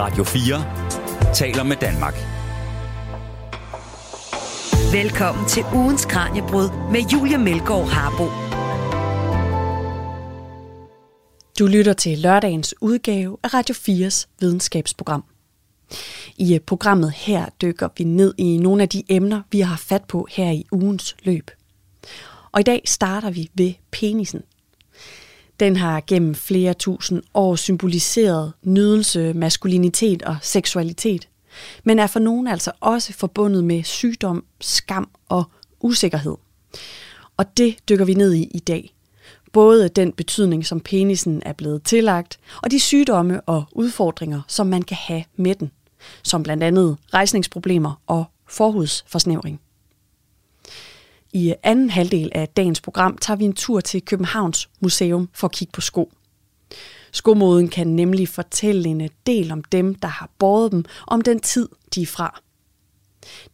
Radio 4 taler med Danmark. Velkommen til ugens Kranjebrud med Julia Melgaard Harbo. Du lytter til lørdagens udgave af Radio 4's videnskabsprogram. I øh, programmet her dykker vi ned i nogle af de emner, vi har fat på her i ugens løb. Og i dag starter vi ved penisen. Den har gennem flere tusind år symboliseret nydelse, maskulinitet og seksualitet, men er for nogen altså også forbundet med sygdom, skam og usikkerhed. Og det dykker vi ned i i dag. Både den betydning, som penisen er blevet tillagt, og de sygdomme og udfordringer, som man kan have med den, som blandt andet rejsningsproblemer og forhudsforsnævring. I anden halvdel af dagens program tager vi en tur til Københavns Museum for at kigge på sko. Skomoden kan nemlig fortælle en del om dem, der har båret dem, om den tid, de er fra.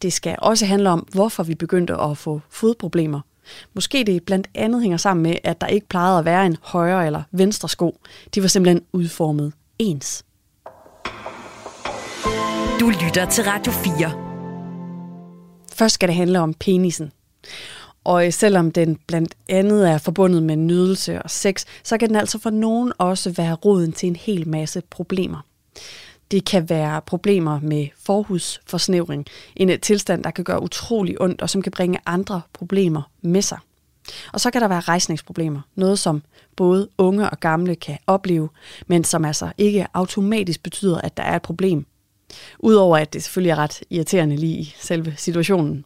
Det skal også handle om, hvorfor vi begyndte at få fodproblemer. Måske det blandt andet hænger sammen med, at der ikke plejede at være en højre eller venstre sko. De var simpelthen udformet ens. Du lytter til Radio 4. Først skal det handle om penisen. Og øh, selvom den blandt andet er forbundet med nydelse og sex, så kan den altså for nogen også være roden til en hel masse problemer. Det kan være problemer med forhudsforsnævring, en øh, tilstand, der kan gøre utrolig ondt og som kan bringe andre problemer med sig. Og så kan der være rejsningsproblemer, noget som både unge og gamle kan opleve, men som altså ikke automatisk betyder, at der er et problem. Udover at det selvfølgelig er ret irriterende lige i selve situationen.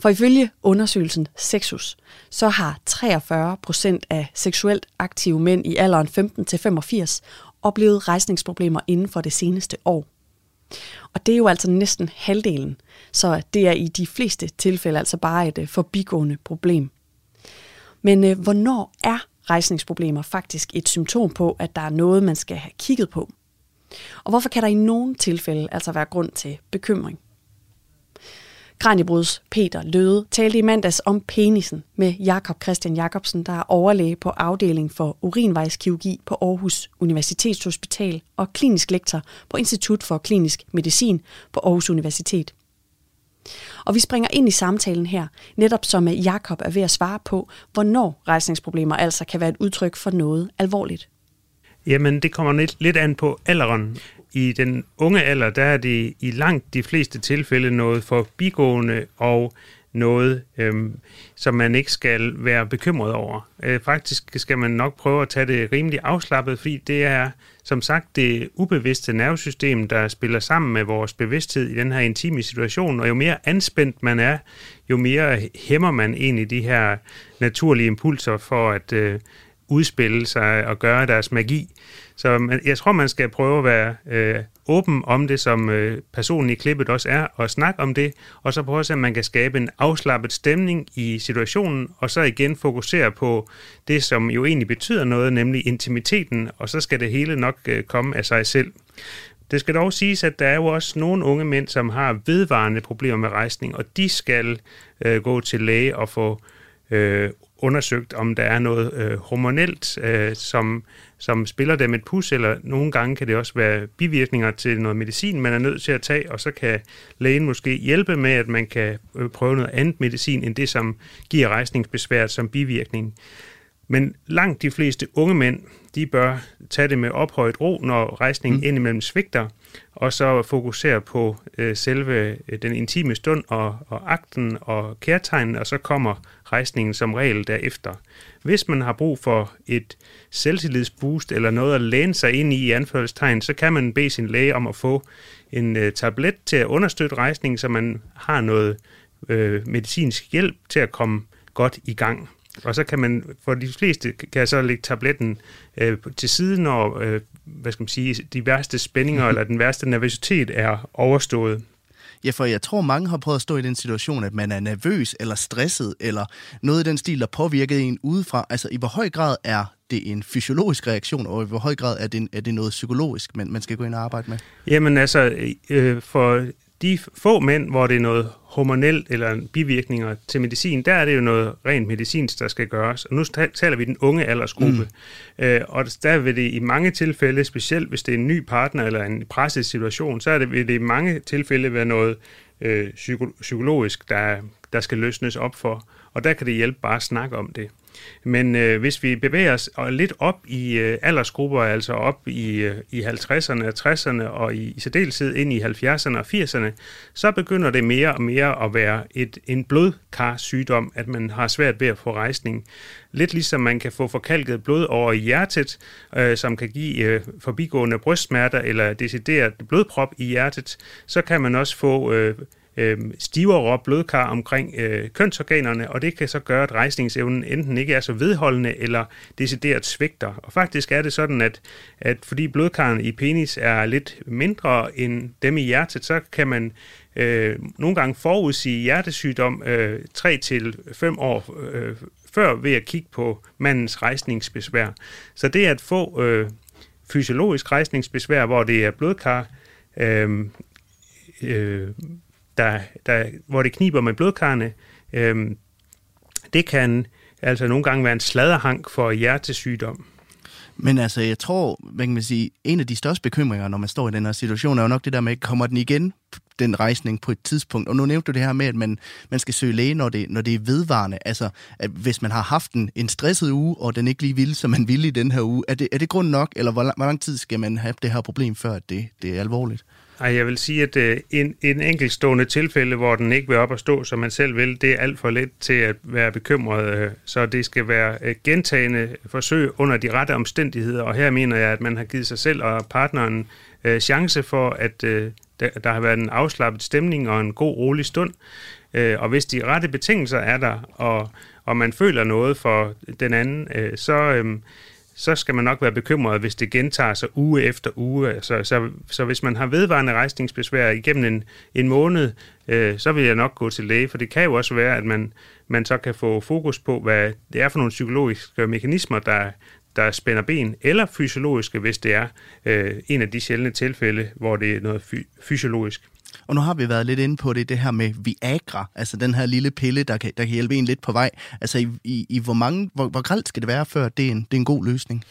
For ifølge undersøgelsen Sexus, så har 43 procent af seksuelt aktive mænd i alderen 15-85 oplevet rejsningsproblemer inden for det seneste år. Og det er jo altså næsten halvdelen, så det er i de fleste tilfælde altså bare et øh, forbigående problem. Men øh, hvornår er rejsningsproblemer faktisk et symptom på, at der er noget, man skal have kigget på? Og hvorfor kan der i nogle tilfælde altså være grund til bekymring? Kranjebruds Peter Løde talte i mandags om penisen med Jakob Christian Jakobsen, der er overlæge på afdeling for urinvejskirurgi på Aarhus Universitetshospital og klinisk lektor på Institut for Klinisk Medicin på Aarhus Universitet. Og vi springer ind i samtalen her, netop som Jakob er ved at svare på, hvornår rejsningsproblemer altså kan være et udtryk for noget alvorligt. Jamen, det kommer lidt, lidt an på alderen i den unge alder, der er det i langt de fleste tilfælde noget forbigående og noget, øhm, som man ikke skal være bekymret over. Øh, faktisk skal man nok prøve at tage det rimelig afslappet, fordi det er som sagt det ubevidste nervesystem, der spiller sammen med vores bevidsthed i den her intime situation, og jo mere anspændt man er, jo mere hæmmer man egentlig de her naturlige impulser for at øh, udspille sig og gøre deres magi. Så man, jeg tror, man skal prøve at være øh, åben om det, som øh, personen i klippet også er, og snakke om det, og så prøve at se, om man kan skabe en afslappet stemning i situationen, og så igen fokusere på det, som jo egentlig betyder noget, nemlig intimiteten, og så skal det hele nok øh, komme af sig selv. Det skal dog siges, at der er jo også nogle unge mænd, som har vedvarende problemer med rejsning, og de skal øh, gå til læge og få øh, undersøgt, om der er noget øh, hormonelt, øh, som, som spiller dem et pus, eller nogle gange kan det også være bivirkninger til noget medicin, man er nødt til at tage, og så kan lægen måske hjælpe med, at man kan øh, prøve noget andet medicin, end det, som giver rejsningsbesvær som bivirkning. Men langt de fleste unge mænd, de bør tage det med ophøjet ro, når rejsningen mm. indimellem svigter, og så fokusere på øh, selve øh, den intime stund og, og akten og kærtegnen, og så kommer rejsningen som regel derefter. Hvis man har brug for et selvtillidsboost eller noget at læne sig ind i i anførselstegn, så kan man bede sin læge om at få en øh, tablet til at understøtte rejsningen, så man har noget øh, medicinsk hjælp til at komme godt i gang. Og så kan man, for de fleste, kan jeg så lægge tabletten øh, til siden, når øh, hvad skal man sige, de værste spændinger eller den værste nervøsitet er overstået. Ja, for jeg tror, mange har prøvet at stå i den situation, at man er nervøs eller stresset, eller noget i den stil, der påvirker en udefra. Altså, i hvor høj grad er det en fysiologisk reaktion, og i hvor høj grad er det, er det noget psykologisk, man, man skal gå ind og arbejde med? Jamen altså, øh, for de få mænd, hvor det er noget hormonelt eller bivirkninger til medicin, der er det jo noget rent medicinsk, der skal gøres. Og nu taler vi den unge aldersgruppe. Mm. Øh, og der vil det i mange tilfælde, specielt hvis det er en ny partner eller en presset situation, så er det, vil det i mange tilfælde være noget øh, psykologisk, der, der skal løsnes op for. Og der kan det hjælpe bare at snakke om det. Men øh, hvis vi bevæger os øh, lidt op i øh, aldersgrupper, altså op i, øh, i 50'erne og 60'erne og i, i særdeleshed ind i 70'erne og 80'erne, så begynder det mere og mere at være et, en blodkarsygdom, at man har svært ved at få rejsning. Lidt ligesom man kan få forkalket blod over i hjertet, øh, som kan give øh, forbigående brystsmerter eller decideret blodprop i hjertet, så kan man også få øh, øh, stivere blodkar omkring øh, kønsorganerne, og det kan så gøre, at rejsningsevnen enten ikke er så vedholdende eller decideret svigter. Og faktisk er det sådan, at, at fordi blodkarrene i penis er lidt mindre end dem i hjertet, så kan man øh, nogle gange forudsige hjertesygdom øh, 3-5 år øh, før ved at kigge på mandens rejsningsbesvær. Så det at få øh, fysiologisk rejsningsbesvær, hvor det er blodkar, øh, øh, der, der, hvor det kniber med blodkarne, øhm, det kan altså nogle gange være en sladerhank for hjertesygdom. Men altså, jeg tror, man kan sige, en af de største bekymringer, når man står i den her situation, er jo nok det der med, kommer den igen, den rejsning på et tidspunkt? Og nu nævnte du det her med, at man, man skal søge læge, når det, når det er vedvarende. Altså, at hvis man har haft en, en stresset uge, og den ikke lige vil, som man ville i den her uge, er det, er det grund nok, eller hvor, hvor lang tid skal man have det her problem, før det, det er alvorligt? Ej, jeg vil sige, at øh, en, en enkeltstående tilfælde, hvor den ikke vil op og stå, som man selv vil, det er alt for let til at være bekymret. Øh, så det skal være øh, gentagende forsøg under de rette omstændigheder. Og her mener jeg, at man har givet sig selv og partneren øh, chance for, at øh, der, der har været en afslappet stemning og en god, rolig stund. Øh, og hvis de rette betingelser er der, og, og man føler noget for den anden, øh, så... Øh, så skal man nok være bekymret, hvis det gentager sig uge efter uge. Så, så, så hvis man har vedvarende rejsningsbesvær igennem en, en måned, øh, så vil jeg nok gå til læge, for det kan jo også være, at man, man så kan få fokus på, hvad det er for nogle psykologiske mekanismer, der, der spænder ben, eller fysiologiske, hvis det er øh, en af de sjældne tilfælde, hvor det er noget fy- fysiologisk. Og nu har vi været lidt inde på det, det her med Viagra, altså den her lille pille, der kan, der kan hjælpe en lidt på vej. Altså i, i, i hvor, mange, hvor, hvor gralt skal det være, før det er en, det er en god løsning?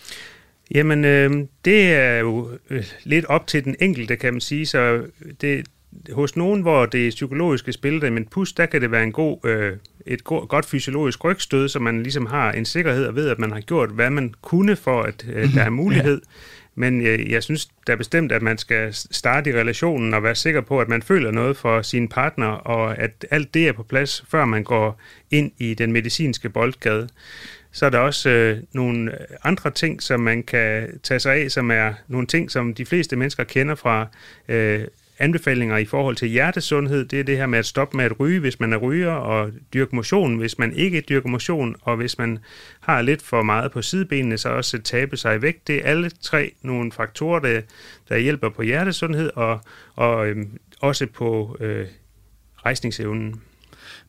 Jamen, øh, det er jo øh, lidt op til den enkelte, kan man sige. Så det, hos nogen, hvor det psykologiske spiller men pus, der kan det være en god, øh, et go- godt fysiologisk rygstød, så man ligesom har en sikkerhed og ved, at man har gjort, hvad man kunne for, at øh, der er mulighed. ja. Men jeg, jeg synes da bestemt, at man skal starte i relationen og være sikker på, at man føler noget for sin partner, og at alt det er på plads, før man går ind i den medicinske boldgade. Så er der også øh, nogle andre ting, som man kan tage sig af, som er nogle ting, som de fleste mennesker kender fra øh, anbefalinger i forhold til hjertesundhed, det er det her med at stoppe med at ryge, hvis man er ryger, og dyrke motion, hvis man ikke dyrker motion, og hvis man har lidt for meget på sidebenene, så også tabe sig i vægt. Det er alle tre nogle faktorer, der, der hjælper på hjertesundhed og, og øhm, også på øh, rejsningsevnen.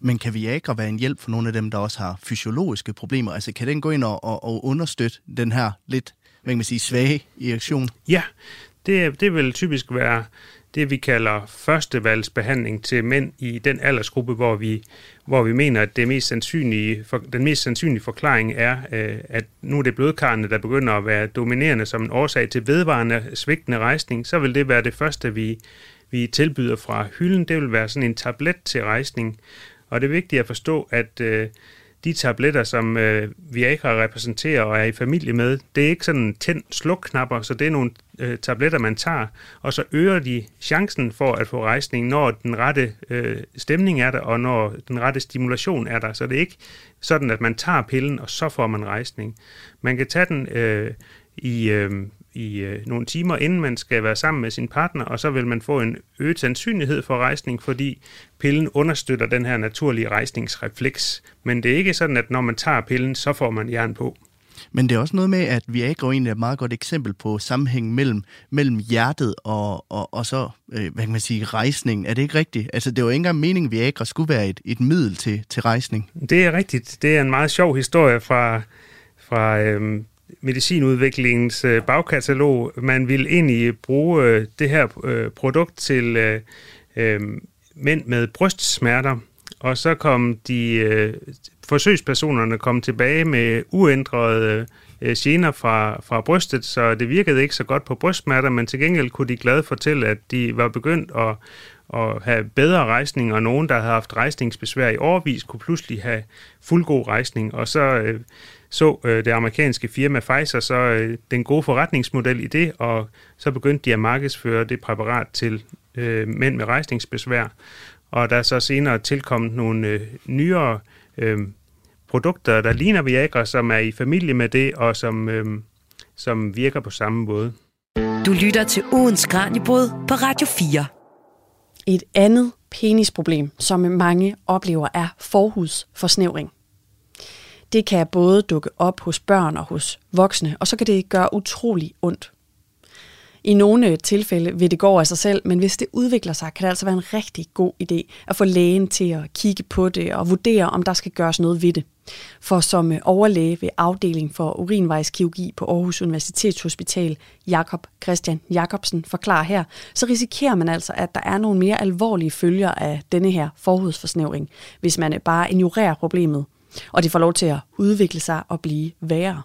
Men kan Viagra være en hjælp for nogle af dem, der også har fysiologiske problemer? Altså kan den gå ind og, og, og understøtte den her lidt, hvad kan man sige, svage erektion? Ja, det, det vil typisk være det, vi kalder førstevalgsbehandling til mænd i den aldersgruppe, hvor vi, hvor vi mener, at det mest sandsynlige, for, den mest sandsynlige forklaring er, øh, at nu er det blodkarrene, der begynder at være dominerende som en årsag til vedvarende svigtende rejsning, så vil det være det første, vi, vi tilbyder fra hylden. Det vil være sådan en tablet til rejsning. Og det er vigtigt at forstå, at øh, de tabletter, som øh, Viagra repræsenterer og er i familie med, det er ikke sådan tænd-sluk-knapper, så det er nogle øh, tabletter, man tager, og så øger de chancen for at få rejsning, når den rette øh, stemning er der, og når den rette stimulation er der. Så det er ikke sådan, at man tager pillen, og så får man rejsning. Man kan tage den øh, i, øh, i øh, nogle timer, inden man skal være sammen med sin partner, og så vil man få en øget sandsynlighed for rejsning, fordi pillen understøtter den her naturlige rejsningsrefleks. Men det er ikke sådan, at når man tager pillen, så får man jern på. Men det er også noget med, at Viagra egentlig er et meget godt eksempel på sammenhæng mellem, mellem hjertet og, og, og så, øh, hvad kan man sige, rejsning. Er det ikke rigtigt? Altså, det var ikke engang meningen, at Viagra skulle være et, et middel til, til rejsning. Det er rigtigt. Det er en meget sjov historie fra, fra øh, medicinudviklingens øh, bagkatalog. Man vil egentlig bruge øh, det her øh, produkt til... Øh, øh, mænd med brystsmerter, og så kom de øh, forsøgspersonerne kom tilbage med uændrede øh, gener fra, fra brystet, så det virkede ikke så godt på brystsmerter, men til gengæld kunne de glade fortælle, at de var begyndt at, at have bedre rejsning, og nogen, der havde haft rejsningsbesvær i årvis, kunne pludselig have fuldgod rejsning, og så øh, så øh, det amerikanske firma Pfizer så øh, den gode forretningsmodel i det, og så begyndte de at markedsføre det præparat til øh, mænd med rejsningsbesvær, og der er så senere tilkommet nogle øh, nyere øh, produkter, der ligner Viagra, som er i familie med det, og som, øh, som virker på samme måde. Du lytter til ugens Kranjebrud på Radio 4. Et andet penisproblem, som mange oplever, er forhudsforsnævring. Det kan både dukke op hos børn og hos voksne, og så kan det gøre utrolig ondt. I nogle tilfælde vil det gå af sig selv, men hvis det udvikler sig, kan det altså være en rigtig god idé at få lægen til at kigge på det og vurdere, om der skal gøres noget ved det. For som overlæge ved afdeling for urinvejskirurgi på Aarhus Universitetshospital, Jakob Christian Jakobsen, forklarer her, så risikerer man altså, at der er nogle mere alvorlige følger af denne her forhudsforsnævring, hvis man bare ignorerer problemet, og det får lov til at udvikle sig og blive værre.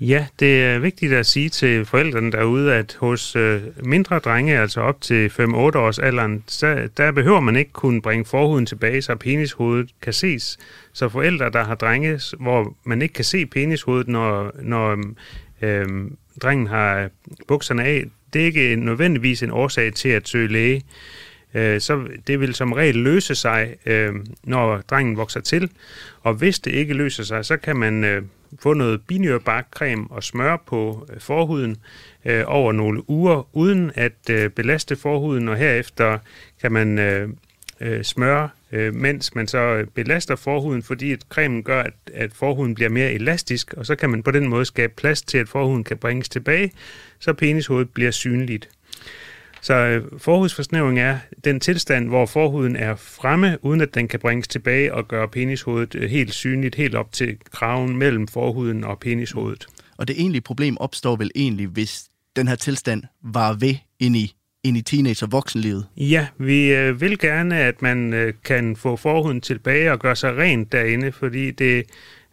Ja, det er vigtigt at sige til forældrene derude, at hos øh, mindre drenge, altså op til 5-8 års alderen, så, der behøver man ikke kunne bringe forhuden tilbage, så penishovedet kan ses. Så forældre, der har drenge, hvor man ikke kan se penishovedet, når, når øh, drengen har bukserne af, det er ikke nødvendigvis en årsag til at søge læge. Øh, så det vil som regel løse sig, øh, når drengen vokser til. Og hvis det ikke løser sig, så kan man øh, få noget binyrbarkcreme og smøre på øh, forhuden øh, over nogle uger, uden at øh, belaste forhuden, og herefter kan man øh, øh, smøre, øh, mens man så øh, belaster forhuden, fordi at cremen gør, at, at forhuden bliver mere elastisk, og så kan man på den måde skabe plads til, at forhuden kan bringes tilbage, så penishovedet bliver synligt. Så øh, forhudsforsnævring er den tilstand, hvor forhuden er fremme, uden at den kan bringes tilbage og gøre penishovedet øh, helt synligt, helt op til kraven mellem forhuden og penishovedet. Og det egentlige problem opstår vel egentlig, hvis den her tilstand var ved ind i ind i teenage- og voksenlivet? Ja, vi øh, vil gerne, at man øh, kan få forhuden tilbage og gøre sig rent derinde, fordi det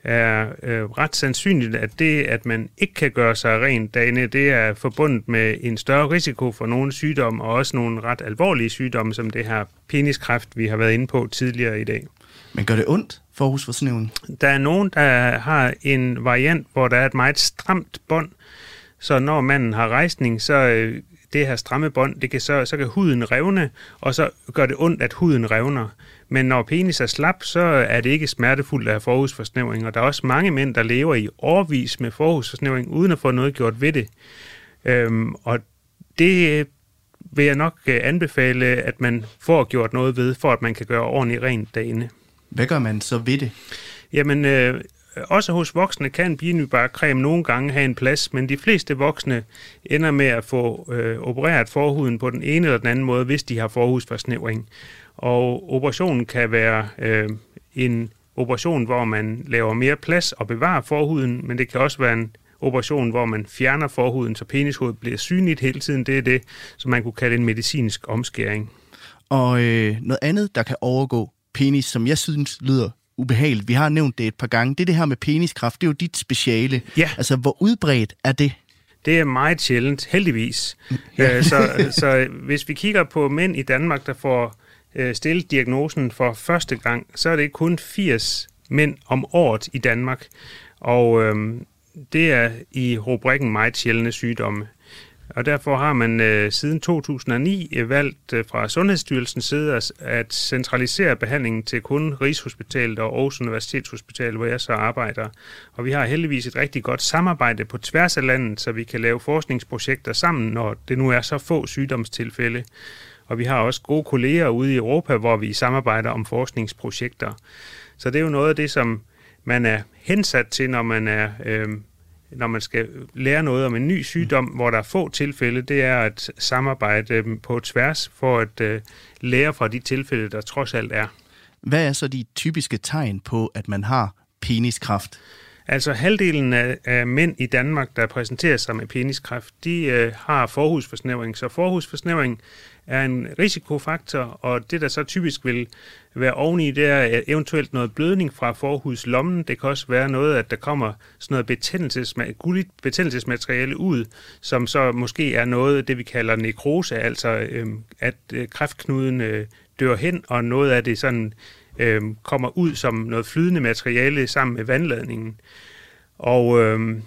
er øh, ret sandsynligt, at det, at man ikke kan gøre sig rent derinde, det er forbundet med en større risiko for nogle sygdomme, og også nogle ret alvorlige sygdomme, som det her peniskræft, vi har været inde på tidligere i dag. Men gør det ondt for husforsnævning? Der er nogen, der har en variant, hvor der er et meget stramt bånd, så når manden har rejsning, så øh, det her stramme bånd, det kan så, så kan huden revne, og så gør det ondt, at huden revner. Men når penis er slap, så er det ikke smertefuldt af forhudsforsnævring, og der er også mange mænd, der lever i årvis med forhudsforsnævring, uden at få noget gjort ved det. Øhm, og det vil jeg nok øh, anbefale, at man får gjort noget ved, for at man kan gøre ordentligt rent derinde. Hvad gør man så ved det? Jamen, øh, også hos voksne kan creme nogle gange have en plads, men de fleste voksne ender med at få øh, opereret forhuden på den ene eller den anden måde, hvis de har forhudsforsnævring. Og operationen kan være øh, en operation, hvor man laver mere plads og bevarer forhuden, men det kan også være en operation, hvor man fjerner forhuden, så penishovedet bliver synligt hele tiden. Det er det, som man kunne kalde en medicinsk omskæring. Og øh, noget andet, der kan overgå penis, som jeg synes lyder ubehageligt. Vi har nævnt det et par gange. Det er det her med peniskraft. Det er jo dit speciale. Ja. Altså, hvor udbredt er det? Det er meget sjældent, heldigvis. Ja. Øh, så, så hvis vi kigger på mænd i Danmark, der får øh, stillet diagnosen for første gang, så er det kun 80 mænd om året i Danmark. Og øhm, det er i rubrikken meget sjældne sygdomme. Og derfor har man øh, siden 2009 øh, valgt øh, fra Sundhedsstyrelsens side at, at centralisere behandlingen til kun Rigshospitalet og Aarhus Universitetshospital, hvor jeg så arbejder. Og vi har heldigvis et rigtig godt samarbejde på tværs af landet, så vi kan lave forskningsprojekter sammen, når det nu er så få sygdomstilfælde. Og vi har også gode kolleger ude i Europa, hvor vi samarbejder om forskningsprojekter. Så det er jo noget af det, som man er hensat til, når man er... Øh, når man skal lære noget om en ny sygdom, hvor der er få tilfælde, det er at samarbejde øh, på tværs for at uh, lære fra de tilfælde, der trods alt er. Hvad er så de typiske tegn på, at man har peniskræft? Altså halvdelen af, af mænd i Danmark, der præsenterer sig med peniskræft, de øh, har forhusforsnævring. Så forhusforsnævring er en risikofaktor, og det, der så typisk vil være oveni, det er eventuelt noget blødning fra forhudslommen. Det kan også være noget, at der kommer sådan noget betændelsesma- gulligt betændelsesmateriale ud, som så måske er noget, det vi kalder nekrose, altså øh, at øh, kræftknuden øh, dør hen, og noget af det sådan øh, kommer ud som noget flydende materiale sammen med vandladningen. Og øh,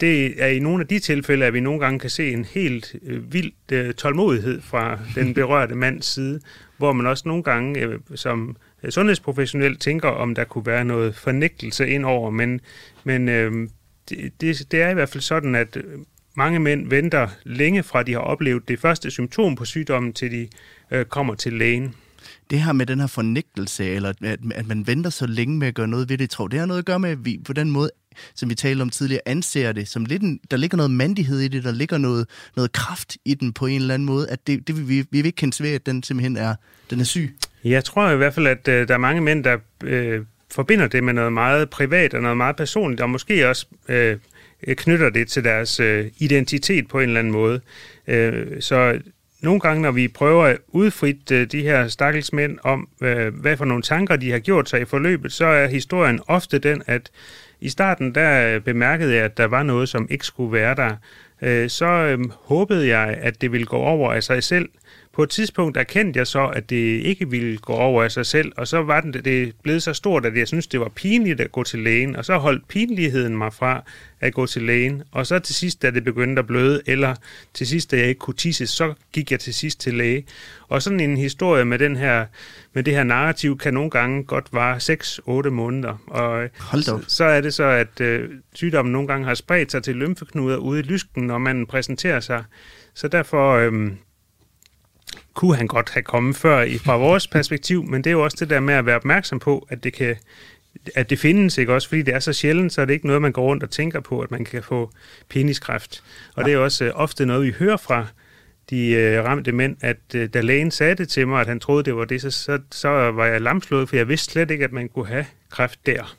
det er i nogle af de tilfælde, at vi nogle gange kan se en helt øh, vild øh, tålmodighed fra den berørte mands side, hvor man også nogle gange øh, som sundhedsprofessionel tænker, om der kunne være noget fornægtelse ind over, men, men øh, det, det, det er i hvert fald sådan, at mange mænd venter længe fra, de har oplevet det første symptom på sygdommen, til de øh, kommer til lægen det her med den her fornægtelse, eller at, at man venter så længe med at gøre noget ved det, tror det har noget at gøre med, at vi på den måde, som vi talte om tidligere, anser det som lidt en, der ligger noget mandighed i det, der ligger noget, noget kraft i den på en eller anden måde, at det, det vi, vi vil ikke kende svært, at den simpelthen er, den er syg. Jeg tror i hvert fald, at øh, der er mange mænd, der øh, forbinder det med noget meget privat og noget meget personligt, og måske også øh, knytter det til deres øh, identitet på en eller anden måde. Øh, så nogle gange, når vi prøver at udfrit øh, de her stakkels mænd om, øh, hvad for nogle tanker de har gjort sig i forløbet, så er historien ofte den, at i starten der øh, bemærkede jeg, at der var noget, som ikke skulle være der. Så øhm, håbede jeg, at det ville gå over af sig selv, på et tidspunkt erkendte jeg så, at det ikke ville gå over af sig selv, og så var det, det blevet så stort, at jeg synes, det var pinligt at gå til lægen, og så holdt pinligheden mig fra at gå til lægen, og så til sidst, da det begyndte at bløde, eller til sidst, da jeg ikke kunne tisse, så gik jeg til sidst til læge. Og sådan en historie med, den her, med det her narrativ kan nogle gange godt vare 6-8 måneder. Og så, så er det så, at øh, sygdommen nogle gange har spredt sig til lymfeknuder ude i lysken, når man præsenterer sig. Så derfor... Øh, kunne han godt have kommet før i, fra vores perspektiv, men det er jo også det der med at være opmærksom på, at det kan at det findes, ikke også? Fordi det er så sjældent, så er det ikke noget, man går rundt og tænker på, at man kan få peniskræft. Og ja. det er også uh, ofte noget, vi hører fra de uh, ramte mænd, at uh, da lægen sagde det til mig, at han troede, det var det, så, så, så var jeg lamslået, for jeg vidste slet ikke, at man kunne have kræft der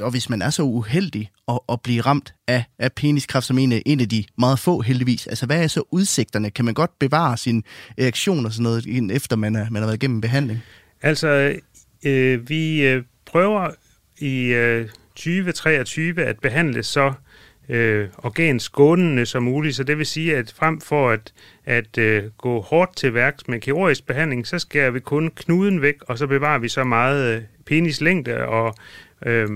og hvis man er så uheldig at, at blive ramt af, af peniskræft som en af, en af de meget få heldigvis, altså hvad er så udsigterne? Kan man godt bevare sin erektion og sådan noget, efter man, er, man har været igennem behandling? Altså, øh, vi øh, prøver i øh, 2023 at behandle så øh, organskånende som muligt, så det vil sige, at frem for at, at øh, gå hårdt til værks med kirurgisk behandling, så skærer vi kun knuden væk, og så bevarer vi så meget øh, penislængde og øh,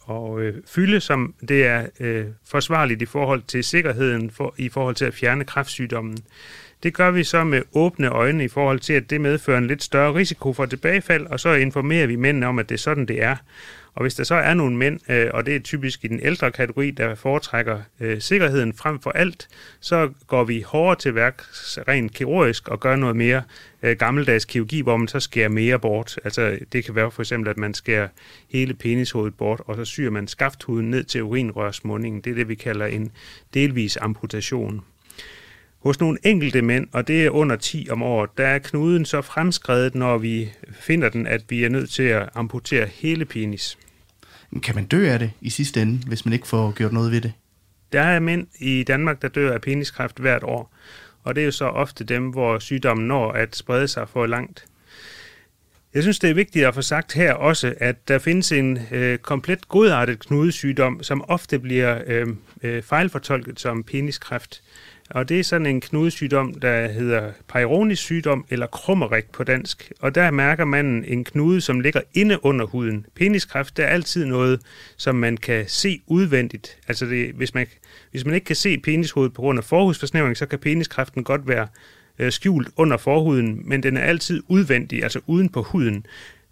og øh, fylde, som det er øh, forsvarligt i forhold til sikkerheden for, i forhold til at fjerne kræftsygdommen. Det gør vi så med åbne øjne i forhold til, at det medfører en lidt større risiko for tilbagefald, og så informerer vi mændene om, at det er sådan, det er. Og hvis der så er nogle mænd, øh, og det er typisk i den ældre kategori, der foretrækker øh, sikkerheden frem for alt, så går vi hårdere til værk rent kirurgisk og gør noget mere øh, gammeldags kirurgi, hvor man så skærer mere bort. Altså det kan være for eksempel, at man skærer hele penishovedet bort, og så syr man skafthuden ned til urinrørsmundingen. Det er det, vi kalder en delvis amputation. Hos nogle enkelte mænd, og det er under 10 om året, der er knuden så fremskredet, når vi finder den, at vi er nødt til at amputere hele penis. Kan man dø af det i sidste ende, hvis man ikke får gjort noget ved det? Der er mænd i Danmark, der dør af peniskræft hvert år, og det er jo så ofte dem, hvor sygdommen når at sprede sig for langt. Jeg synes, det er vigtigt at få sagt her også, at der findes en øh, komplet godartet knudesygdom, som ofte bliver øh, øh, fejlfortolket som peniskræft. Og det er sådan en knudesygdom, der hedder Peyronie's sygdom, eller krummerik på dansk. Og der mærker man en knude, som ligger inde under huden. Peniskræft, det er altid noget, som man kan se udvendigt. Altså det, hvis, man, hvis man ikke kan se penishovedet på grund af forhudsforsnævring, så kan peniskræften godt være øh, skjult under forhuden, men den er altid udvendig, altså uden på huden.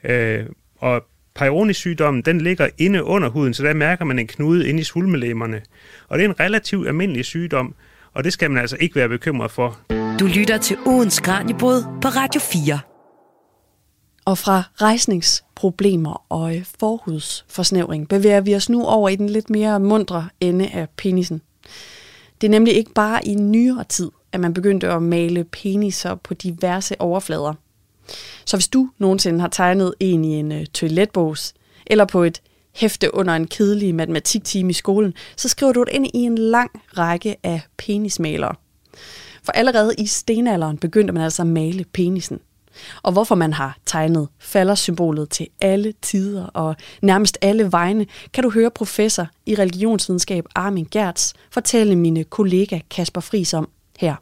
Øh, og Peyronie-sygdommen, den ligger inde under huden, så der mærker man en knude inde i svulmelæmerne. Og det er en relativt almindelig sygdom, og det skal man altså ikke være bekymret for. Du lytter til ugens Kranjebrud på Radio 4. Og fra rejsningsproblemer og forhudsforsnævring bevæger vi os nu over i den lidt mere mundre ende af penisen. Det er nemlig ikke bare i nyere tid, at man begyndte at male peniser på diverse overflader. Så hvis du nogensinde har tegnet en i en uh, toiletbås, eller på et hæfte under en kedelig matematiktime i skolen, så skriver du det ind i en lang række af penismalere. For allerede i stenalderen begyndte man altså at male penisen. Og hvorfor man har tegnet faldersymbolet til alle tider og nærmest alle vegne, kan du høre professor i religionsvidenskab Armin Gertz fortælle mine kollega Kasper Fris om her.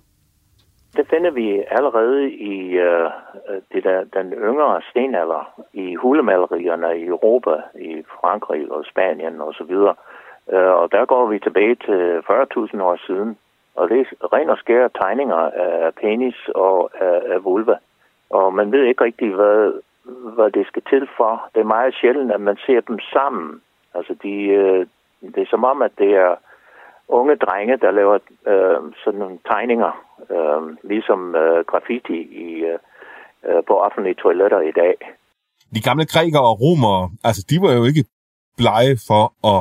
Det finder vi allerede i øh, Øh, det der, den yngre stenalder, i hulemalerierne i Europa, i Frankrig og Spanien osv. Og, uh, og der går vi tilbage til 40.000 år siden, og det er ren og skære tegninger af penis og af, af vulva. Og man ved ikke rigtig, hvad, hvad det skal til for. Det er meget sjældent, at man ser dem sammen. Altså, de, øh, det er som om, at det er unge drenge, der laver øh, sådan nogle tegninger øh, ligesom øh, graffiti i, øh, øh, på offentlige toiletter i dag. De gamle grækere og romere, altså de var jo ikke blege for at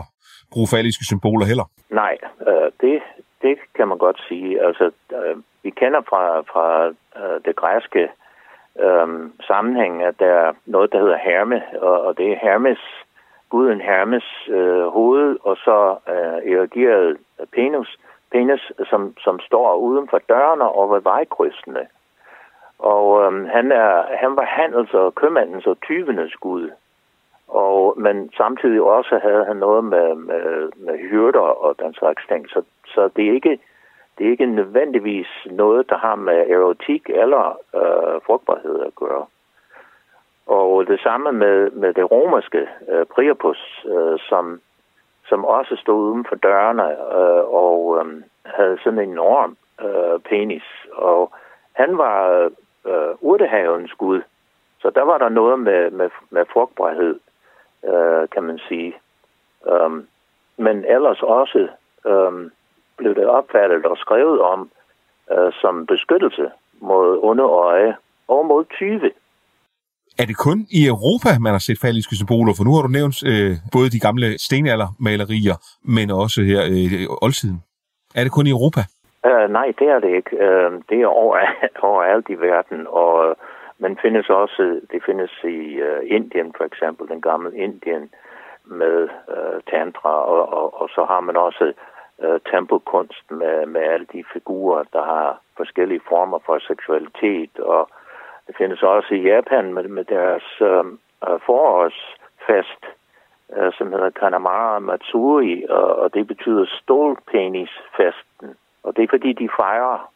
bruge falliske symboler heller. Nej, øh, det, det kan man godt sige. Altså, øh, vi kender fra, fra øh, det græske øh, sammenhæng, at der er noget, der hedder Herme, og, og det er Hermes, guden Hermes øh, hoved, og så øh, erigeret penis, penis, som, som står uden for dørene og ved vejkrydsene. Og øhm, han, er, han var handels- og købmandens og tyvenes gud. Og, men samtidig også havde han noget med, med, med hyrder og den slags ting. Så, så det, er ikke, det er ikke nødvendigvis noget, der har med erotik eller øh, frugtbarhed at gøre. Og det samme med, med det romerske øh, Priapus, øh, som som også stod uden for dørene øh, og øh, havde sådan en enorm øh, penis. Og han var øh, urtehavens gud, så der var der noget med, med, med frugtbarhed, øh, kan man sige. Um, men ellers også um, blev det opfattet og skrevet om øh, som beskyttelse mod onde øje og mod tyve. Er det kun i Europa, man har set falliske symboler? For nu har du nævnt øh, både de gamle stenaldermalerier, men også her øh, oldtiden. Er det kun i Europa? Uh, nej, det er det ikke. Uh, det er over, overalt i verden, og øh, men findes også, det findes i uh, Indien for eksempel, den gamle Indien med uh, tantra, og, og, og så har man også uh, tempelkunst med, med alle de figurer, der har forskellige former for seksualitet og det findes også i Japan med, med deres uh, forårsfest, uh, som hedder Kanamara Matsuri, og, og det betyder stålpenisfesten. Og det er fordi, de fejrer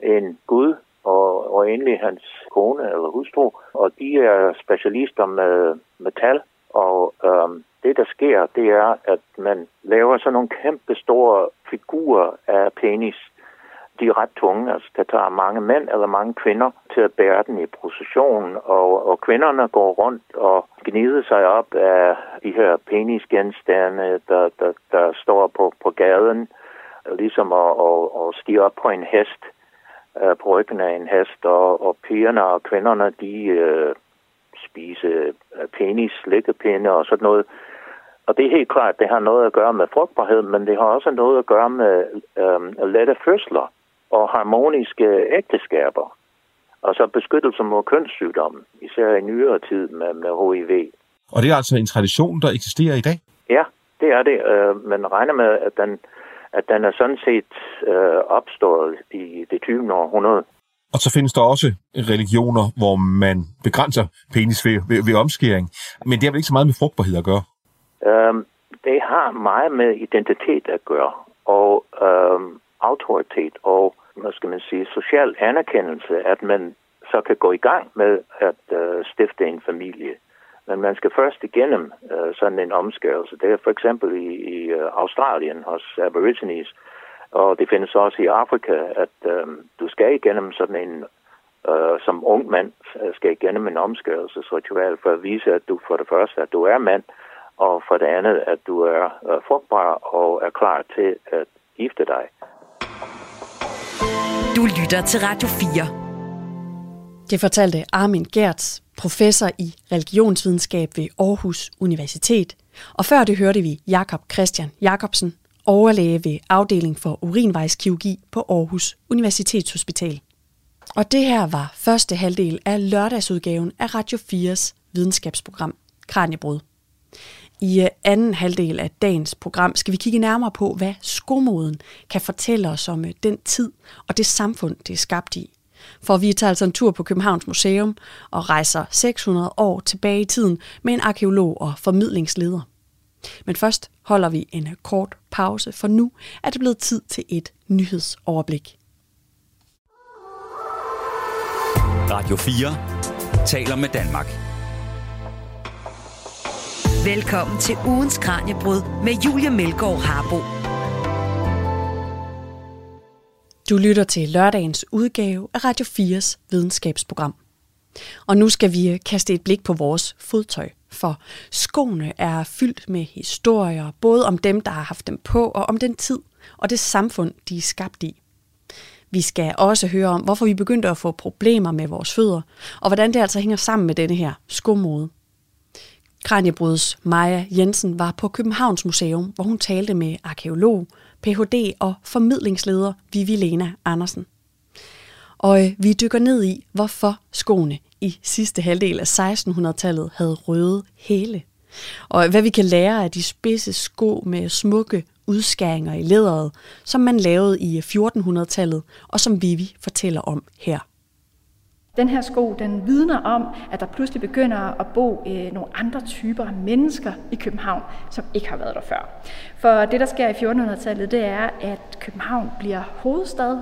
en gud og, og endelig hans kone eller hustru, og de er specialister med metal, og øhm, det, der sker, det er, at man laver sådan nogle kæmpe store figurer af penis, de er ret tunge. Altså, der tager mange mænd eller mange kvinder til at bære den i procession, og, og kvinderne går rundt og gnider sig op af de her penisgenstande, der, der, der står på, på gaden, ligesom at, at, at stige op på en hest, uh, på ryggen af en hest, og, og pigerne og kvinderne, de uh, spiser penis, slikkepinde og sådan noget. Og det er helt klart, det har noget at gøre med frugtbarhed, men det har også noget at gøre med øhm, lette fødsler og harmoniske ægteskaber. Og så beskyttelse mod kønssygdomme, især i nyere tid med, med HIV. Og det er altså en tradition, der eksisterer i dag? Ja, det er det. Øh, man regner med, at den, at den er sådan set øh, opstået i det 20. århundrede. Og så findes der også religioner, hvor man begrænser penis ved, ved, ved omskæring. Men det har vel ikke så meget med frugtbarhed at gøre? Øhm, det har meget med identitet at gøre. Og øhm, autoritet og, hvad skal man sige, social anerkendelse, at man så kan gå i gang med at uh, stifte en familie. Men man skal først igennem uh, sådan en omskærelse. Det er for eksempel i, i uh, Australien hos Aborigines, og det findes også i Afrika, at um, du skal igennem sådan en, uh, som ung mand, skal igennem en omskærelsesritual for at vise, at du for det første, at du er mand, og for det andet, at du er uh, frugtbar og er klar til at gifte dig. Du lytter til Radio 4. Det fortalte Armin Gertz, professor i religionsvidenskab ved Aarhus Universitet. Og før det hørte vi Jakob Christian Jakobsen, overlæge ved afdeling for urinvejskirurgi på Aarhus Universitetshospital. Og det her var første halvdel af lørdagsudgaven af Radio 4's videnskabsprogram Kranjebrud. I øh, anden halvdel af dagens program skal vi kigge nærmere på, hvad skomoden kan fortælle os om øh, den tid og det samfund, det er skabt i. For vi tager altså en tur på Københavns Museum og rejser 600 år tilbage i tiden med en arkeolog og formidlingsleder. Men først holder vi en kort pause, for nu er det blevet tid til et nyhedsoverblik. Radio 4 taler med Danmark. Velkommen til ugens Kranjebrud med Julia Melgaard Harbo. Du lytter til lørdagens udgave af Radio 4's videnskabsprogram. Og nu skal vi øh, kaste et blik på vores fodtøj, for skoene er fyldt med historier, både om dem, der har haft dem på, og om den tid og det samfund, de er skabt i. Vi skal også høre om, hvorfor vi begyndte at få problemer med vores fødder, og hvordan det altså hænger sammen med denne her skomode. Kranjebruds Maja Jensen var på Københavns Museum, hvor hun talte med arkeolog, Ph.D. og formidlingsleder Vivi Lena Andersen. Og øh, vi dykker ned i, hvorfor skoene i sidste halvdel af 1600-tallet havde røde hæle. Og øh, hvad vi kan lære af de spidse sko med smukke udskæringer i læderet, som man lavede i øh, 1400-tallet, og som Vivi fortæller om her. Den her sko, den vidner om, at der pludselig begynder at bo øh, nogle andre typer af mennesker i København, som ikke har været der før. For det, der sker i 1400-tallet, det er, at København bliver hovedstad,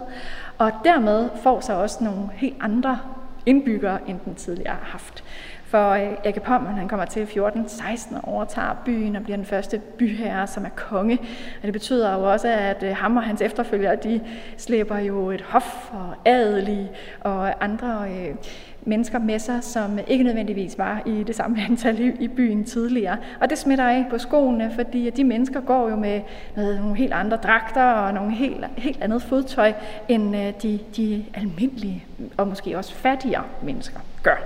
og dermed får sig også nogle helt andre indbyggere, end den tidligere har haft. For øh, Erik Pommern, han kommer til 1416 og overtager byen og bliver den første byherre, som er konge. Og det betyder jo også, at øh, ham og hans efterfølgere, de slæber jo et hof og adelige og andre øh, mennesker med sig, som ikke nødvendigvis var i det samme antal i, i byen tidligere. Og det smitter af på skoene, fordi de mennesker går jo med noget, nogle helt andre dragter og nogle helt, helt andet fodtøj, end øh, de, de almindelige og måske også fattigere mennesker gør.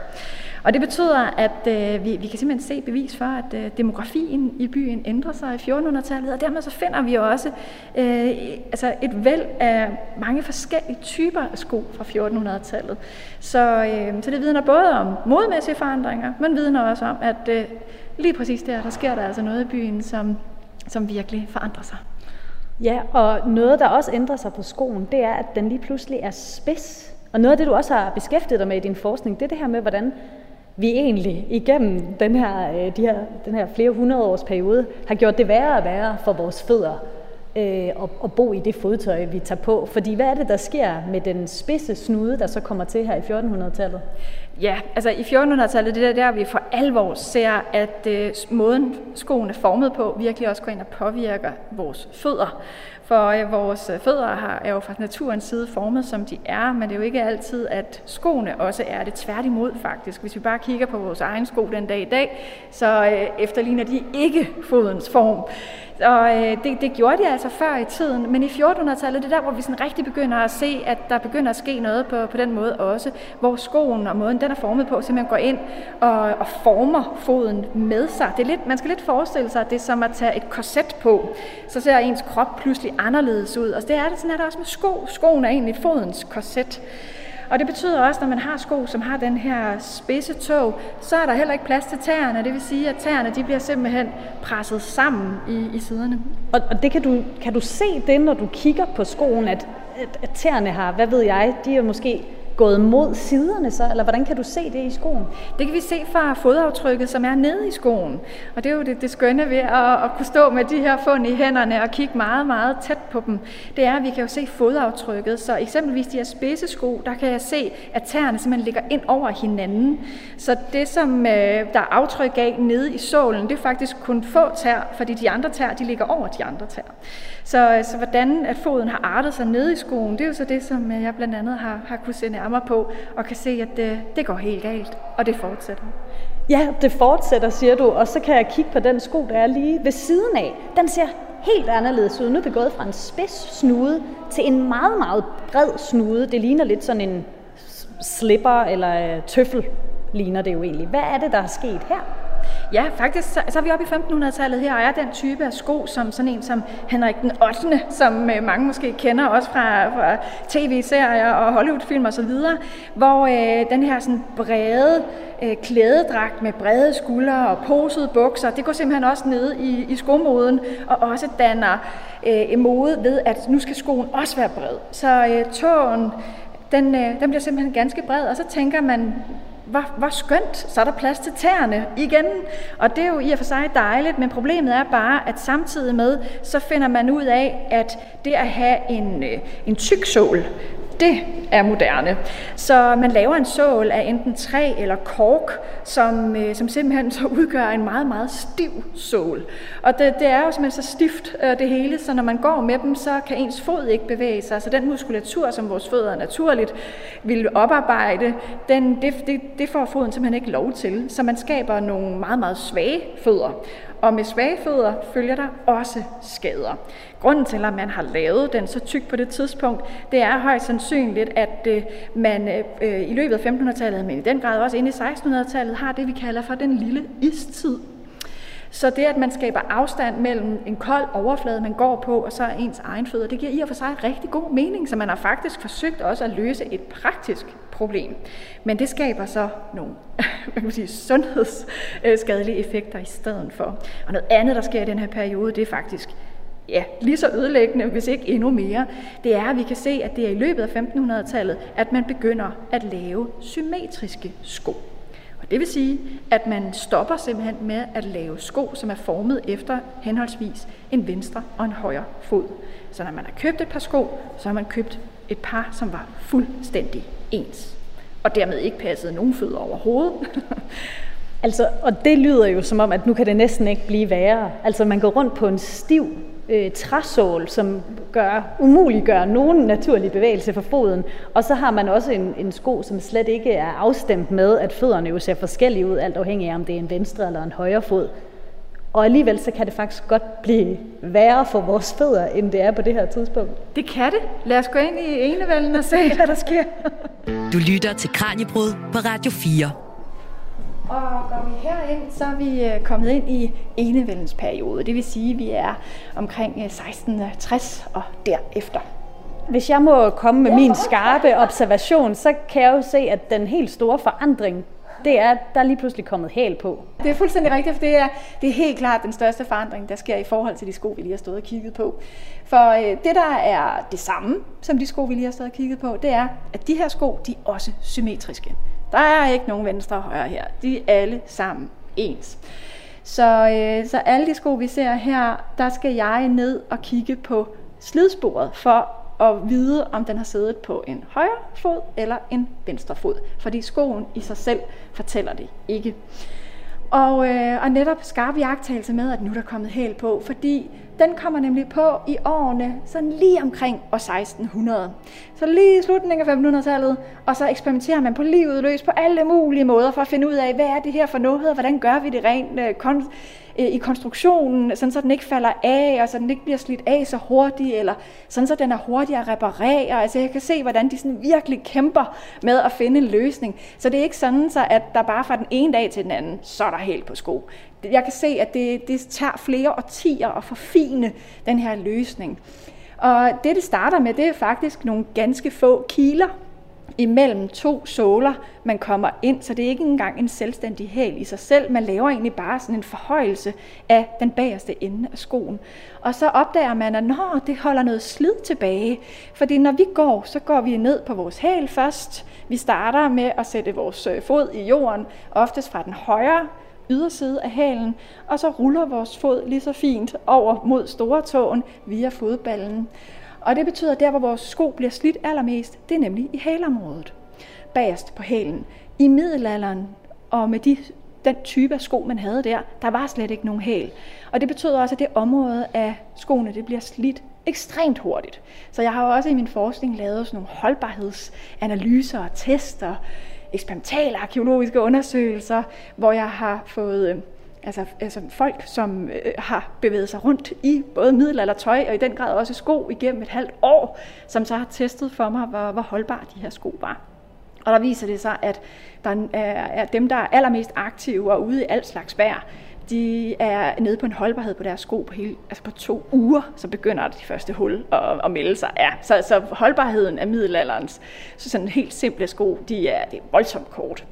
Og det betyder, at øh, vi, vi kan simpelthen se bevis for, at øh, demografien i byen ændrer sig i 1400-tallet, og dermed så finder vi jo også øh, altså et væld af mange forskellige typer af sko fra 1400-tallet. Så, øh, så det vidner både om modmæssige forandringer, men vidner også om, at øh, lige præcis der, der sker der altså noget i byen, som, som virkelig forandrer sig. Ja, og noget, der også ændrer sig på skoen, det er, at den lige pludselig er spids. Og noget af det, du også har beskæftiget dig med i din forskning, det er det her med, hvordan vi egentlig igennem den her, øh, de her, den her flere hundrede års periode har gjort det værre og værre for vores fødder øh, at, at bo i det fodtøj, vi tager på. Fordi hvad er det, der sker med den spidse snude, der så kommer til her i 1400-tallet? Ja, altså i 1400-tallet, det er der, vi for alvor ser, at øh, måden skoen er formet på, virkelig også går ind og påvirker vores fødder. For øh, vores øh, fødder har, er jo fra naturens side formet, som de er, men det er jo ikke altid, at skoene også er det. Tværtimod faktisk. Hvis vi bare kigger på vores egen sko den dag i dag, så øh, efterligner de ikke fodens form. Og øh, det, det gjorde de altså før i tiden, men i 1400-tallet, det er der, hvor vi sådan rigtig begynder at se, at der begynder at ske noget på, på den måde også, hvor skoen og måden, den er formet på, simpelthen går ind og, og former foden med sig. Det er lidt, man skal lidt forestille sig, at det er som at tage et korset på, så ser ens krop pludselig anderledes ud. Og det er det, sådan er det også med sko. Skoen er egentlig fodens korset. Og det betyder også, når man har sko, som har den her spidse tog, så er der heller ikke plads til tæerne. Det vil sige, at tæerne de bliver simpelthen presset sammen i, i siderne. Og, og det kan du, kan du se det, når du kigger på skoen, at, at, at tæerne har, hvad ved jeg, de er måske gået mod siderne så, eller hvordan kan du se det i skoen? Det kan vi se fra fodaftrykket, som er nede i skoen. Og det er jo det, det skønne ved at, at kunne stå med de her fund i hænderne og kigge meget, meget tæt på dem. Det er, at vi kan jo se fodaftrykket. Så eksempelvis de her spidsesko, der kan jeg se, at tæerne simpelthen ligger ind over hinanden. Så det, som øh, der er aftryk af nede i sålen, det er faktisk kun få tær, fordi de andre tær, de ligger over de andre tær. Så, øh, så hvordan at foden har artet sig ned i skoen, det er jo så det, som øh, jeg blandt andet har, har kunne se nærmere på, og kan se, at det, det går helt galt, og det fortsætter. Ja, det fortsætter, siger du, og så kan jeg kigge på den sko, der er lige ved siden af. Den ser helt anderledes ud. Nu er vi gået fra en spids snude til en meget, meget bred snude. Det ligner lidt sådan en slipper eller tøffel, ligner det jo egentlig. Hvad er det, der er sket her? Ja, faktisk så, så er vi oppe i 1500-tallet her, og er den type af sko, som sådan en som Henrik den 8., som øh, mange måske kender også fra, fra tv-serier og Hollywood-film og så videre, hvor øh, den her sådan brede øh, klædedragt med brede skuldre og posede bukser, det går simpelthen også ned i, i skomoden, og også danner øh, mode ved, at nu skal skoen også være bred. Så øh, tåen, den, øh, den bliver simpelthen ganske bred, og så tænker man, hvor, hvor skønt, så er der plads til tæerne igen. Og det er jo i og for sig dejligt, men problemet er bare, at samtidig med, så finder man ud af, at det at have en, øh, en tyk sål, det er moderne. Så man laver en sål af enten træ eller kork, som, øh, som simpelthen så udgør en meget, meget stiv sål. Og det, det er jo simpelthen så stift øh, det hele, så når man går med dem, så kan ens fod ikke bevæge sig. Så den muskulatur, som vores fødder naturligt vil oparbejde, den, det, det, det får foden simpelthen ikke lov til. Så man skaber nogle meget, meget svage fødder. Og med svage fødder følger der også skader. Grunden til, at man har lavet den så tyk på det tidspunkt, det er højst sandsynligt, at øh, man øh, i løbet af 1500-tallet, men i den grad også inde i 1600-tallet, har det, vi kalder for den lille istid. Så det, at man skaber afstand mellem en kold overflade, man går på, og så ens egen fødder, det giver i og for sig rigtig god mening, så man har faktisk forsøgt også at løse et praktisk problem. Men det skaber så nogle hvad kan sige, sundhedsskadelige effekter i stedet for. Og noget andet, der sker i den her periode, det er faktisk ja, lige så ødelæggende, hvis ikke endnu mere, det er, at vi kan se, at det er i løbet af 1500-tallet, at man begynder at lave symmetriske sko. Og det vil sige, at man stopper simpelthen med at lave sko, som er formet efter henholdsvis en venstre og en højre fod. Så når man har købt et par sko, så har man købt et par, som var fuldstændig ens. Og dermed ikke passede nogen fødder overhovedet. altså, og det lyder jo som om, at nu kan det næsten ikke blive værre. Altså, man går rundt på en stiv øh, træsål, som gør, umuliggør nogen naturlig bevægelse for foden. Og så har man også en, en sko, som slet ikke er afstemt med, at fødderne jo ser forskellige ud, alt afhængig af, om det er en venstre eller en højre fod. Og alligevel så kan det faktisk godt blive værre for vores fødder, end det er på det her tidspunkt. Det kan det. Lad os gå ind i enevælden og se, hvad der sker. Du lytter til Kranjebrud på Radio 4. Og går vi herind, så er vi øh, kommet ind i enevældens periode. Det vil sige, at vi er omkring 1660 øh, og derefter. Hvis jeg må komme med min skarpe observation, så kan jeg jo se, at den helt store forandring, det er, at der er lige pludselig kommet hæl på. Det er fuldstændig rigtigt, for det er, det er helt klart den største forandring, der sker i forhold til de sko, vi lige har stået og kigget på. For øh, det, der er det samme som de sko, vi lige har stået og kigget på, det er, at de her sko, de er også symmetriske. Der er ikke nogen venstre og højre her. De er alle sammen ens. Så, øh, så alle de sko, vi ser her, der skal jeg ned og kigge på slidsporet for at vide, om den har siddet på en højre fod eller en venstre fod. Fordi skoen i sig selv fortæller det ikke. Og, øh, og netop skarp jagttagelse med, at nu er der kommet hæl på, fordi den kommer nemlig på i årene sådan lige omkring år 1600. Så lige i slutningen af 1500-tallet, og så eksperimenterer man på livet løs på alle mulige måder for at finde ud af, hvad er det her for noget, og hvordan gør vi det rent øh, kon- øh, i konstruktionen, sådan så den ikke falder af, og så den ikke bliver slidt af så hurtigt, eller sådan så den er hurtigere at reparere. Altså jeg kan se, hvordan de sådan virkelig kæmper med at finde en løsning. Så det er ikke sådan, så at der bare fra den ene dag til den anden, så er der helt på sko. Jeg kan se, at det, det tager flere årtier at forfine den her løsning. Og det, det starter med, det er faktisk nogle ganske få kiler, imellem to såler, man kommer ind, så det er ikke engang en selvstændig hæl i sig selv. Man laver egentlig bare sådan en forhøjelse af den bagerste ende af skoen. Og så opdager man, at når det holder noget slid tilbage. Fordi når vi går, så går vi ned på vores hæl først. Vi starter med at sætte vores øh, fod i jorden, oftest fra den højre yderside af hælen, og så ruller vores fod lige så fint over mod store tåen via fodballen. Og det betyder, at der, hvor vores sko bliver slidt allermest, det er nemlig i hælområdet. Bagerst på hælen. I middelalderen og med de, den type af sko, man havde der, der var slet ikke nogen hæl. Og det betyder også, at det område af skoene, det bliver slidt ekstremt hurtigt. Så jeg har jo også i min forskning lavet sådan nogle holdbarhedsanalyser og tester, eksperimentale arkeologiske undersøgelser, hvor jeg har fået øh, altså, altså folk, som øh, har bevæget sig rundt i både middelaldertøj og i den grad også sko igennem et halvt år, som så har testet for mig, hvor, hvor holdbare de her sko var. Og der viser det sig, at der er dem, der er allermest aktive og ude i alt slags vejr, de er nede på en holdbarhed på deres sko på, hele, altså på to uger, så begynder de første hul at, at melde sig. Ja, så, så holdbarheden af middelalderens så sådan helt simple sko, de er, det er voldsomt kort.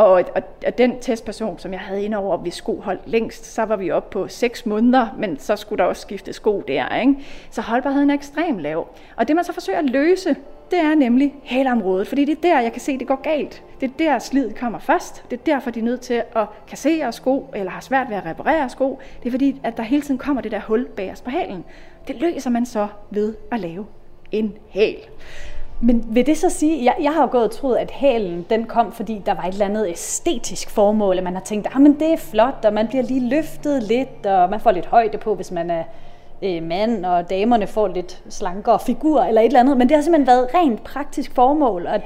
Og, og, og den testperson, som jeg havde indover, hvis sko holdt længst, så var vi oppe på 6 måneder, men så skulle der også skifte sko der. Ikke? Så holdbarheden er ekstremt lav. Og det man så forsøger at løse, det er nemlig hælområdet, fordi det er der, jeg kan se, det går galt. Det er der, slidet kommer først. Det er derfor, de er nødt til at kassere sko, eller har svært ved at reparere sko. Det er fordi, at der hele tiden kommer det der hul bagerst på halen. Det løser man så ved at lave en hæl. Men vil det så sige, jeg, jeg har jo gået og troet, at halen den kom, fordi der var et eller andet æstetisk formål, at man har tænkt, ah, at det er flot, og man bliver lige løftet lidt, og man får lidt højde på, hvis man er øh, mand, og damerne får lidt slankere figur eller et eller andet. Men det har simpelthen været rent praktisk formål, og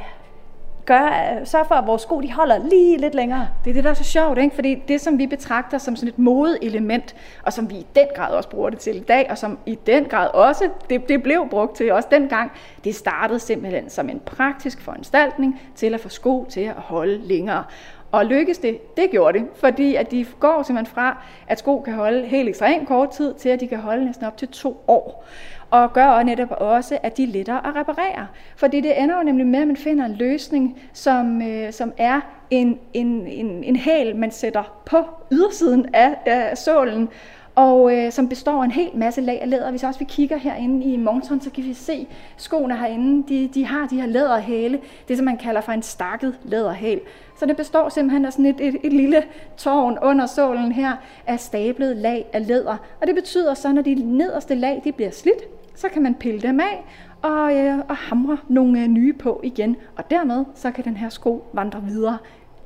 gør, øh, sørge for, at vores sko de holder lige lidt længere. Det er det, der er så sjovt, ikke? fordi det, som vi betragter som sådan et modeelement, og som vi i den grad også bruger det til i dag, og som i den grad også, det, det blev brugt til også dengang, det startede simpelthen som en praktisk foranstaltning til at få sko til at holde længere. Og lykkes det? Det gjorde det, fordi at de går simpelthen fra, at sko kan holde helt ekstremt kort tid, til at de kan holde næsten op til to år og gør netop også, at de er lettere at reparere. Fordi det ender jo nemlig med, at man finder en løsning, som, øh, som er en, en, en, en hæl, man sætter på ydersiden af, af sålen, og øh, som består af en hel masse lag af læder. Hvis også vi kigger herinde i Monton, så kan vi se skoene herinde, de, de har de her læderhæle, det som man kalder for en stakket læderhæl. Så det består simpelthen af sådan et, et, et lille tårn under sålen her af stablet lag af læder. Og det betyder så, når de nederste lag de bliver slidt, så kan man pille dem af og, øh, og hamre nogle øh, nye på igen. Og dermed så kan den her sko vandre videre.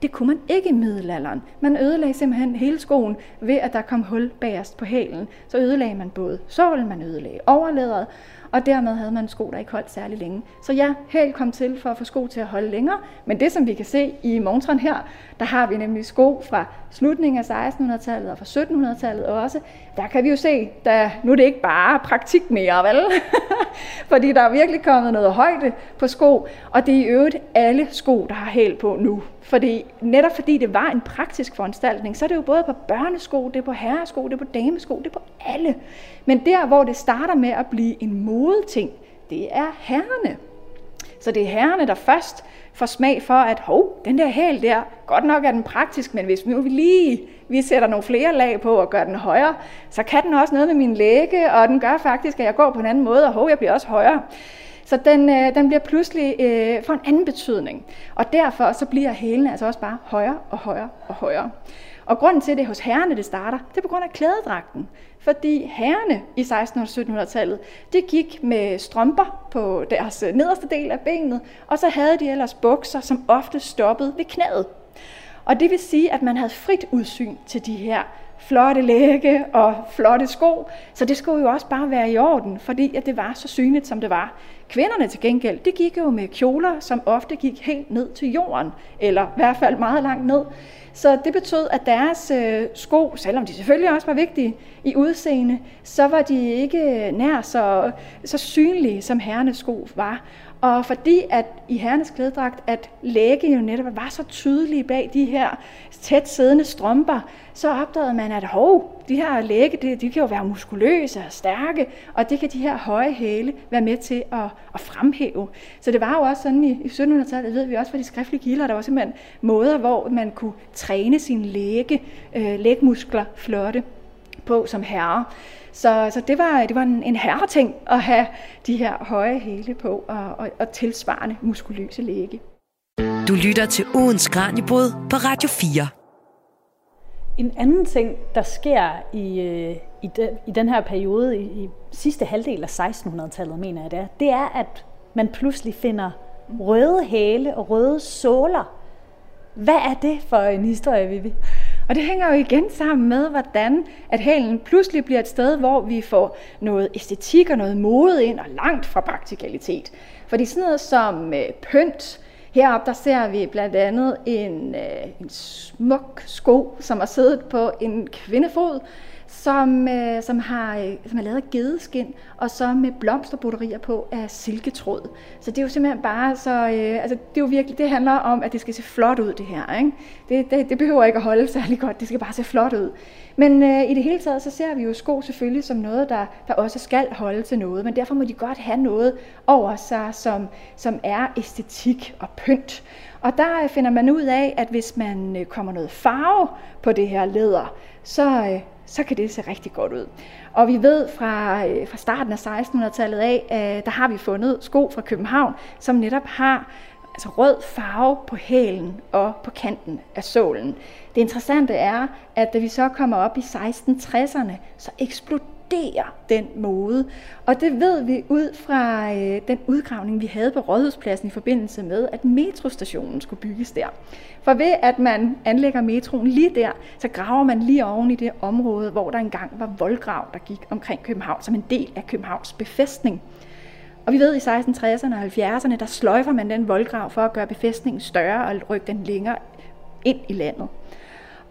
Det kunne man ikke i middelalderen. Man ødelagde simpelthen hele skoen ved, at der kom hul bagerst på hælen. Så ødelagde man både sålen, man ødelagde overlæderet, og dermed havde man sko, der ikke holdt særlig længe. Så ja, hæl kom til for at få sko til at holde længere, men det som vi kan se i montren her, der har vi nemlig sko fra slutningen af 1600-tallet og fra 1700-tallet også. Der kan vi jo se, at nu er det ikke bare praktik mere, vel? fordi der er virkelig kommet noget højde på sko, og det er i øvrigt alle sko, der har hæl på nu. Fordi, netop fordi det var en praktisk foranstaltning, så er det jo både på børnesko, det er på herresko, det er på damesko, det er på alle. Men der, hvor det starter med at blive en modeting, det er herrene. Så det er herrene, der først får smag for, at hov, den der hæl der, godt nok er den praktisk, men hvis nu vi lige vi sætter nogle flere lag på og gør den højere, så kan den også noget med min læge, og den gør faktisk, at jeg går på en anden måde, og hov, jeg bliver også højere. Så den, øh, den bliver pludselig øh, for en anden betydning. Og derfor så bliver hælene altså også bare højere og højere og højere. Og grunden til, at det hos herrerne det starter, det er på grund af klædedragten. Fordi herrene i 1600- og 1700-tallet, det gik med strømper på deres øh, nederste del af benet, og så havde de ellers bukser, som ofte stoppede ved knæet. Og det vil sige, at man havde frit udsyn til de her flotte lægge og flotte sko, så det skulle jo også bare være i orden, fordi at det var så synligt, som det var. Kvinderne til gengæld, de gik jo med kjoler, som ofte gik helt ned til jorden, eller i hvert fald meget langt ned. Så det betød, at deres øh, sko, selvom de selvfølgelig også var vigtige i udseende, så var de ikke nær så, så synlige, som herrenes sko var. Og fordi at i herrenes klædedragt, at læge jo netop var så tydelige bag de her tæt siddende strømper, så opdagede man, at hov, de her læge, de, de kan jo være muskuløse og stærke, og det kan de her høje hæle være med til at, at fremhæve. Så det var jo også sådan i, i 1700-tallet, ved vi også fra de skriftlige kilder, der var simpelthen måder, hvor man kunne træne sine læge, øh, lægmuskler flotte på som herre. Så, så det var, det var en, en herreting at have de her høje hæle på og, og, og tilsvarende muskuløse læge. Du lytter til ugens Kranjebrud på Radio 4. En anden ting, der sker i, øh, i, de, i den her periode, i, i sidste halvdel af 1600-tallet, mener jeg det er, det er, at man pludselig finder røde hæle og røde såler. Hvad er det for en historie, Vivi? Og det hænger jo igen sammen med, hvordan at hælen pludselig bliver et sted, hvor vi får noget æstetik og noget mode ind, og langt fra praktikalitet. Fordi sådan noget som øh, pynt, heroppe der ser vi blandt andet en, øh, en smuk sko, som er siddet på en kvindefod, som, øh, som, har, øh, som er lavet af gedeskin, og så med blomsterbroderier på af silketråd. Så det er jo simpelthen bare så, øh, altså det er jo virkelig, det handler om, at det skal se flot ud det her. Ikke? Det, det, det behøver ikke at holde særlig godt, det skal bare se flot ud. Men øh, i det hele taget, så ser vi jo sko selvfølgelig som noget, der, der også skal holde til noget, men derfor må de godt have noget over sig, som, som er æstetik og pynt. Og der øh, finder man ud af, at hvis man øh, kommer noget farve på det her læder, så, øh, så kan det se rigtig godt ud. Og vi ved fra, øh, fra starten af 1600-tallet af, øh, der har vi fundet sko fra København, som netop har altså rød farve på hælen og på kanten af sålen. Det interessante er, at da vi så kommer op i 1660'erne, så eksploderer vurdere den mode. Og det ved vi ud fra øh, den udgravning, vi havde på Rådhuspladsen i forbindelse med, at metrostationen skulle bygges der. For ved at man anlægger metroen lige der, så graver man lige oven i det område, hvor der engang var voldgrav, der gik omkring København som en del af Københavns befæstning. Og vi ved, at i 1660'erne og 70'erne, der sløjfer man den voldgrav for at gøre befæstningen større og rykke den længere ind i landet.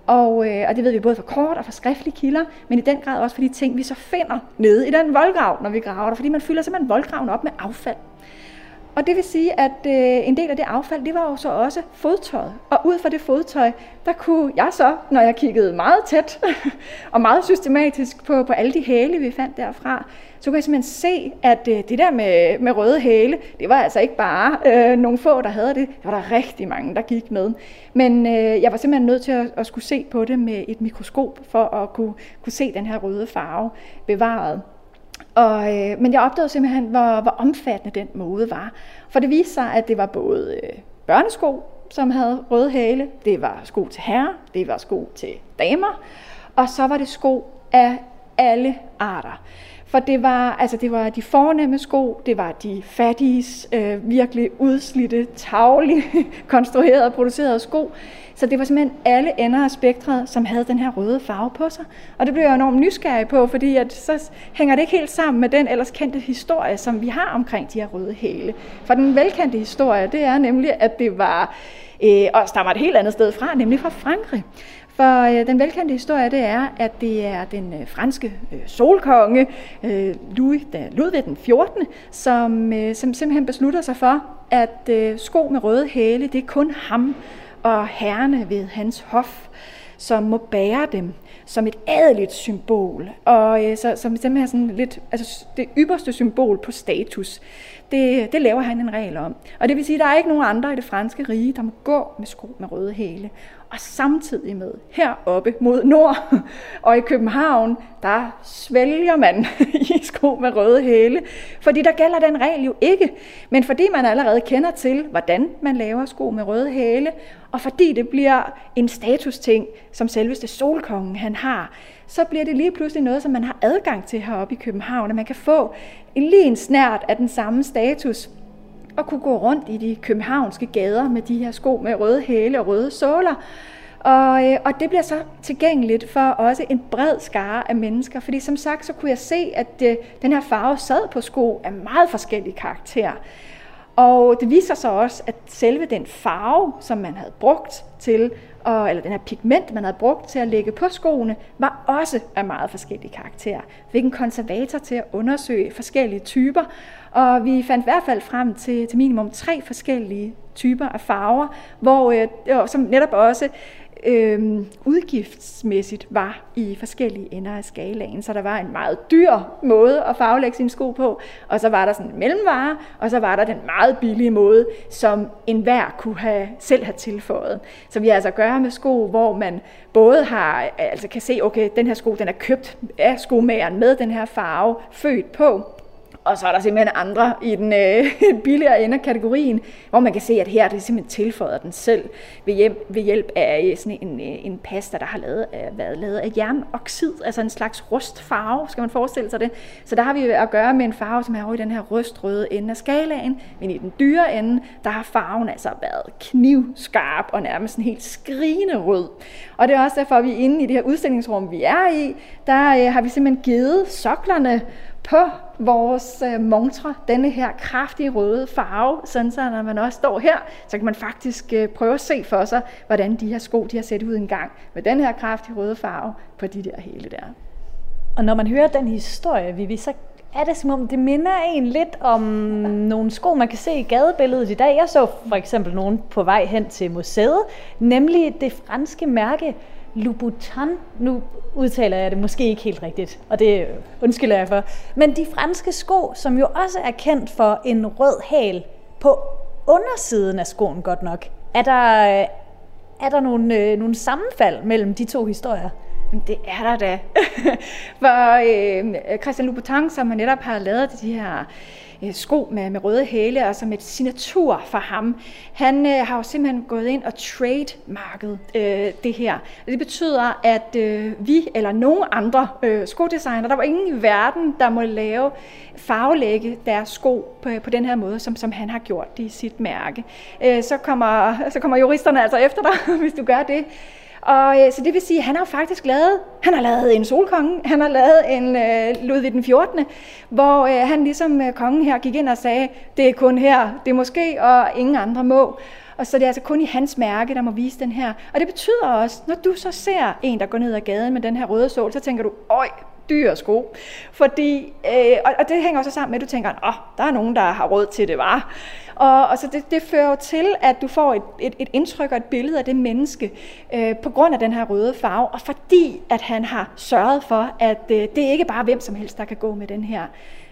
Og, øh, og det ved vi både fra kort og fra skriftlige kilder, men i den grad også for de ting, vi så finder nede i den voldgrav, når vi graver der, fordi man fylder simpelthen voldgraven op med affald. Og det vil sige, at øh, en del af det affald, det var jo så også fodtøjet. Og ud fra det fodtøj, der kunne jeg så, når jeg kiggede meget tæt og meget systematisk på, på alle de hæle, vi fandt derfra, så kunne jeg simpelthen se, at øh, det der med, med røde hæle, det var altså ikke bare øh, nogle få, der havde det. Der var der rigtig mange, der gik med. Men øh, jeg var simpelthen nødt til at, at skulle se på det med et mikroskop, for at kunne, kunne se den her røde farve bevaret. Og, øh, men jeg opdagede simpelthen, hvor, hvor omfattende den mode var. For det viste sig, at det var både øh, børnesko, som havde røde hæle, det var sko til herrer, det var sko til damer, og så var det sko af alle arter. For det var, altså det var de fornemme sko, det var de fattige, øh, virkelig udslidte, tavlige, konstruerede og producerede sko. Så det var simpelthen alle ender af spektret, som havde den her røde farve på sig. Og det blev jeg enormt nysgerrig på, fordi at så hænger det ikke helt sammen med den ellers kendte historie, som vi har omkring de her røde hæle. For den velkendte historie, det er nemlig, at det var, øh, og stammer et helt andet sted fra, nemlig fra Frankrig. For øh, den velkendte historie, det er, at det er den øh, franske øh, solkonge, øh, Louis, da, Ludvig den 14., som, øh, som simpelthen beslutter sig for, at øh, sko med røde hæle, det er kun ham og herrene ved hans hof, som må bære dem som et adeligt symbol, og øh, så, som simpelthen sådan lidt, altså det ypperste symbol på status. Det, det laver han en regel om. Og det vil sige, at der er ikke nogen andre i det franske rige, der må gå med sko med røde hæle og samtidig med heroppe mod nord og i København, der svælger man i sko med røde hæle, fordi der gælder den regel jo ikke. Men fordi man allerede kender til, hvordan man laver sko med røde hæle, og fordi det bliver en statusting, som selveste solkongen han har, så bliver det lige pludselig noget, som man har adgang til heroppe i København, og man kan få en lige en snært af den samme status, at kunne gå rundt i de københavnske gader med de her sko med røde hæle og røde såler. Og, øh, og det bliver så tilgængeligt for også en bred skare af mennesker, fordi som sagt, så kunne jeg se, at øh, den her farve sad på sko af meget forskellige karakterer. Og det viser sig også, at selve den farve, som man havde brugt til, og, eller den her pigment, man havde brugt til at lægge på skoene, var også af meget forskellige karakterer. Fik en konservator til at undersøge forskellige typer, og vi fandt i hvert fald frem til, til minimum tre forskellige typer af farver, hvor, øh, som netop også øh, udgiftsmæssigt var i forskellige ender af skalaen. Så der var en meget dyr måde at farvelægge sine sko på, og så var der sådan en mellemvare, og så var der den meget billige måde, som enhver kunne have, selv have tilføjet. Så vi har altså at gøre med sko, hvor man både har, altså kan se, okay, den her sko, den er købt af skomageren med den her farve, født på, og så er der simpelthen andre i den øh, billigere ende af kategorien, hvor man kan se, at her er det simpelthen tilføjet den selv ved hjem, ved hjælp af øh, sådan en, øh, en pasta, der har lavet, øh, været lavet af jernoxid, altså en slags rustfarve, skal man forestille sig det. Så der har vi at gøre med en farve, som er over i den her rustrøde ende af skalaen, men i den dyre ende, der har farven altså været knivskarp og nærmest en helt skrigende rød. Og det er også derfor, at vi inde i det her udstillingsrum, vi er i, der øh, har vi simpelthen givet soklerne på vores øh, montre denne her kraftige røde farve, sådan så når man også står her, så kan man faktisk øh, prøve at se for sig, hvordan de her sko de har set ud en gang med den her kraftige røde farve på de der hele der. Og når man hører den historie, Vivi, så er det som om, det minder en lidt om nogle sko, man kan se i gadebilledet i dag. Jeg så for eksempel nogen på vej hen til museet, nemlig det franske mærke Louboutin. Nu udtaler jeg det måske ikke helt rigtigt, og det undskylder jeg for. Men de franske sko, som jo også er kendt for en rød hæl på undersiden af skoen godt nok. Er der, øh, er der nogle, øh, nogle sammenfald mellem de to historier? Det er der da. For øh, Christian Louboutin, som han netop har lavet de her øh, sko med, med røde hæle, og som et signatur for ham, han øh, har jo simpelthen gået ind og trademarket øh, det her. Det betyder, at øh, vi eller nogen andre øh, skodesigner, der var ingen i verden, der må lave farvelægge deres sko på, på den her måde, som, som han har gjort det i sit mærke. Øh, så, kommer, så kommer juristerne altså efter dig, hvis du gør det. Og øh, så det vil sige, at han har faktisk lavet, han har lavet en solkonge, han har lavet en øh, Ludvig den 14., hvor øh, han ligesom øh, kongen her gik ind og sagde, det er kun her, det er måske, og ingen andre må. Og så det er altså kun i hans mærke, der må vise den her. Og det betyder også, når du så ser en, der går ned ad gaden med den her røde sol, så tænker du, øj, dyre sko. Fordi, øh, og, og det hænger også sammen med, at du tænker, åh, oh, der er nogen, der har råd til det, var. Og, og så det, det fører jo til, at du får et, et, et indtryk og et billede af det menneske øh, på grund af den her røde farve, og fordi at han har sørget for, at øh, det er ikke bare hvem som helst, der kan gå med den her.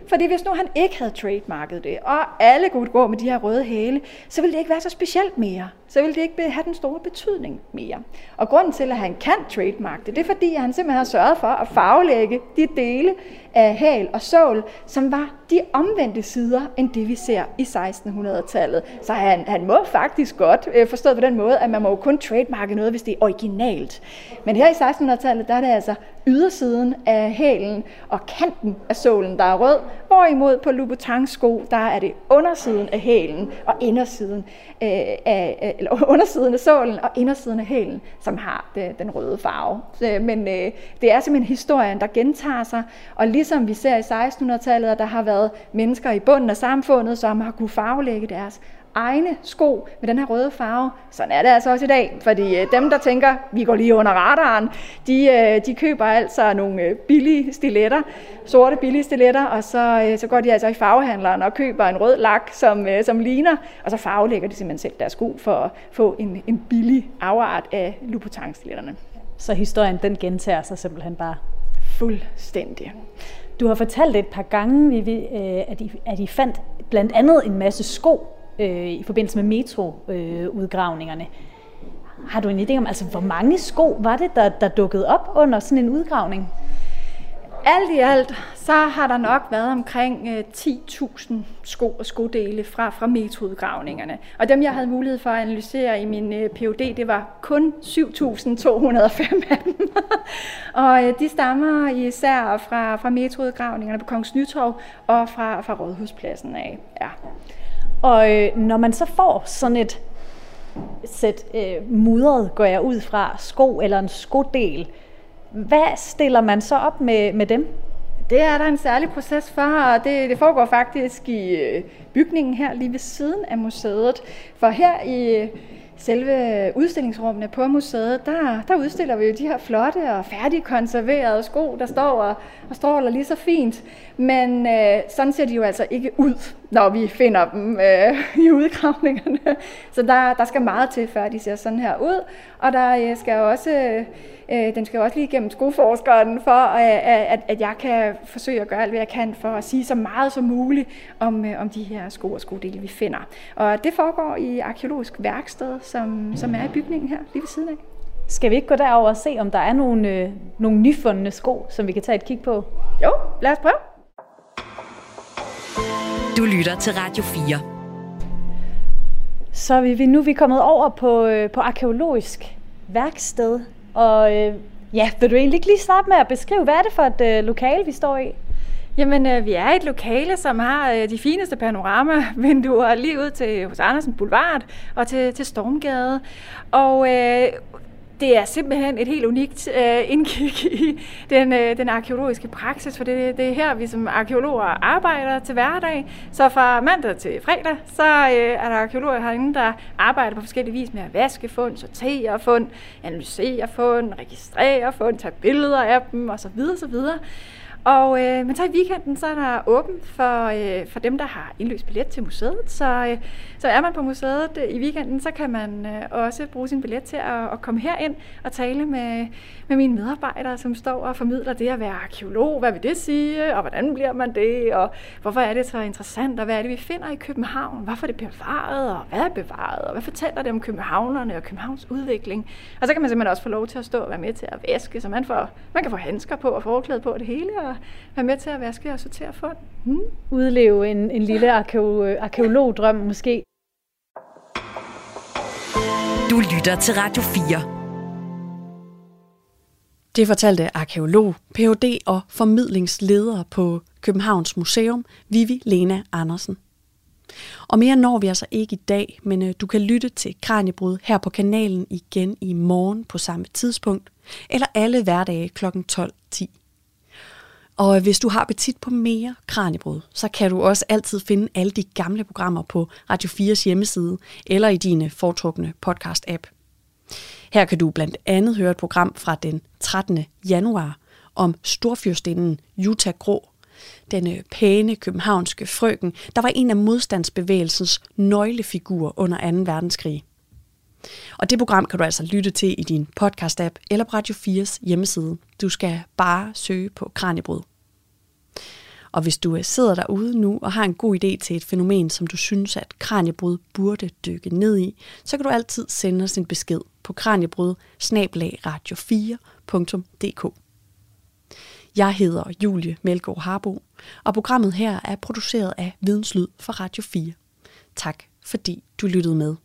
Fordi hvis nu han ikke havde trademarket det, og alle kunne gå med de her røde hæle, så ville det ikke være så specielt mere. Så ville det ikke have den store betydning mere. Og grunden til, at han kan trademark det, det er fordi, han simpelthen har sørget for at farvelægge de dele af hæl og sål, som var de omvendte sider, end det vi ser i 1600-tallet. Så han, han må faktisk godt øh, forstået på den måde, at man må jo kun trademarke noget, hvis det er originalt. Men her i 1600-tallet, der er det altså ydersiden af hælen og kanten af sålen, der er rød, hvorimod på Louboutins sko, der er det undersiden af hælen og indersiden øh, af, øh, eller undersiden af sålen og indersiden af hælen, som har det, den røde farve. Øh, men øh, det er simpelthen historien, der gentager sig, og ligesom vi ser i 1600-tallet, at der har været mennesker i bunden af samfundet, som har kunne farvelægge deres egne sko med den her røde farve. Sådan er det altså også i dag, fordi øh, dem, der tænker, vi går lige under radaren, de, øh, de køber altså nogle øh, billige stiletter, sorte billige stiletter, og så, så går de altså i farvehandleren og køber en rød lak, som, som ligner, og så farvelægger de simpelthen selv deres sko for at få en, en billig afart af Louboutin-stiletterne. Så historien, den gentager sig simpelthen bare? Fuldstændig. Du har fortalt et par gange, Vivi, øh, at I, at I fandt blandt andet en masse sko øh, i forbindelse med metroudgravningerne. Øh, har du en idé om, altså, hvor mange sko var det, der, der dukkede op under sådan en udgravning? Alt i alt, så har der nok været omkring øh, 10.000 sko og skodele fra, fra metroudgravningerne. Og dem, jeg havde mulighed for at analysere i min øh, PhD, det var kun 7.205 af dem. og øh, de stammer især fra, fra metroudgravningerne på Kongens Nytorv og fra, fra Rådhuspladsen af. Ja. Og øh, når man så får sådan et sæt øh, mudret, går jeg ud fra, sko eller en skodel, hvad stiller man så op med, med dem? Det er der en særlig proces for, og det, det foregår faktisk i øh, bygningen her lige ved siden af museet. For her i selve udstillingsrummene på museet, der, der udstiller vi jo de her flotte og færdigkonserverede sko, der står og, og stråler lige så fint. Men øh, sådan ser de jo altså ikke ud, når vi finder dem øh, i udgravningerne. Så der, der skal meget til, før de ser sådan her ud. Og der øh, skal også, øh, den skal også lige igennem skoforskeren, for øh, at, at jeg kan forsøge at gøre alt, hvad jeg kan for at sige så meget som muligt om, øh, om de her sko og skodele, vi finder. Og det foregår i arkeologisk værksted, som, som er i bygningen her, lige ved siden af. Skal vi ikke gå derover og se, om der er nogle, øh, nogle nyfundne sko, som vi kan tage et kig på? Jo, lad os prøve. Du lytter til Radio 4. Så er vi, nu er vi kommet over på, øh, på arkeologisk værksted. Og øh, ja, vil du egentlig ikke lige starte med at beskrive, hvad er det for et øh, lokale, vi står i? Jamen, øh, vi er et lokale, som har øh, de fineste panoramavinduer lige ud til hos Andersen Boulevard og til, til Stormgade. Og øh, det er simpelthen et helt unikt øh, indkig i den, øh, den arkeologiske praksis, for det, det er her, vi som arkeologer arbejder til hverdag. Så fra mandag til fredag, så øh, er der arkeologer herinde, der arbejder på forskellige vis med at vaske fund, sortere fund, analysere fund, registrere fund, tage billeder af dem osv. osv. Og, øh, men så i weekenden, så er der åbent for, øh, for dem, der har indløst billet til museet. Så, øh, så er man på museet øh, i weekenden, så kan man øh, også bruge sin billet til at, at komme herind og tale med, med mine medarbejdere, som står og formidler det at være arkeolog. Hvad vil det sige, og hvordan bliver man det, og hvorfor er det så interessant, og hvad er det, vi finder i København? Hvorfor er det bevaret, og hvad er bevaret, og hvad fortæller det om københavnerne og Københavns udvikling? Og så kan man simpelthen også få lov til at stå og være med til at væske, så man, får, man kan få handsker på og forklæde på det hele, og være med til at vaske og sortere fund. Hmm. Udleve en, en lille arkeolog, arkeologdrøm måske. Du lytter til Radio 4. Det fortalte arkeolog, Ph.D. og formidlingsleder på Københavns Museum, Vivi Lena Andersen. Og mere når vi altså ikke i dag, men øh, du kan lytte til Kranjebrud her på kanalen igen i morgen på samme tidspunkt, eller alle hverdage kl. 12.10. Og hvis du har appetit på mere Kranjebrud, så kan du også altid finde alle de gamle programmer på Radio 4's hjemmeside eller i dine øh, foretrukne podcast-app. Her kan du blandt andet høre et program fra den 13. januar om storfyrstinden Jutta Grå, den øh, pæne københavnske frøken, der var en af modstandsbevægelsens nøglefigurer under 2. verdenskrig. Og det program kan du altså lytte til i din podcast-app eller på Radio 4's hjemmeside. Du skal bare søge på Kranjebrud. Og hvis du øh, sidder derude nu og har en god idé til et fænomen, som du synes, at Kranjebrud burde dykke ned i, så kan du altid sende os en besked på kranjebrud radio4.dk. Jeg hedder Julie Melgaard Harbo, og programmet her er produceret af Videnslyd for Radio 4. Tak fordi du lyttede med.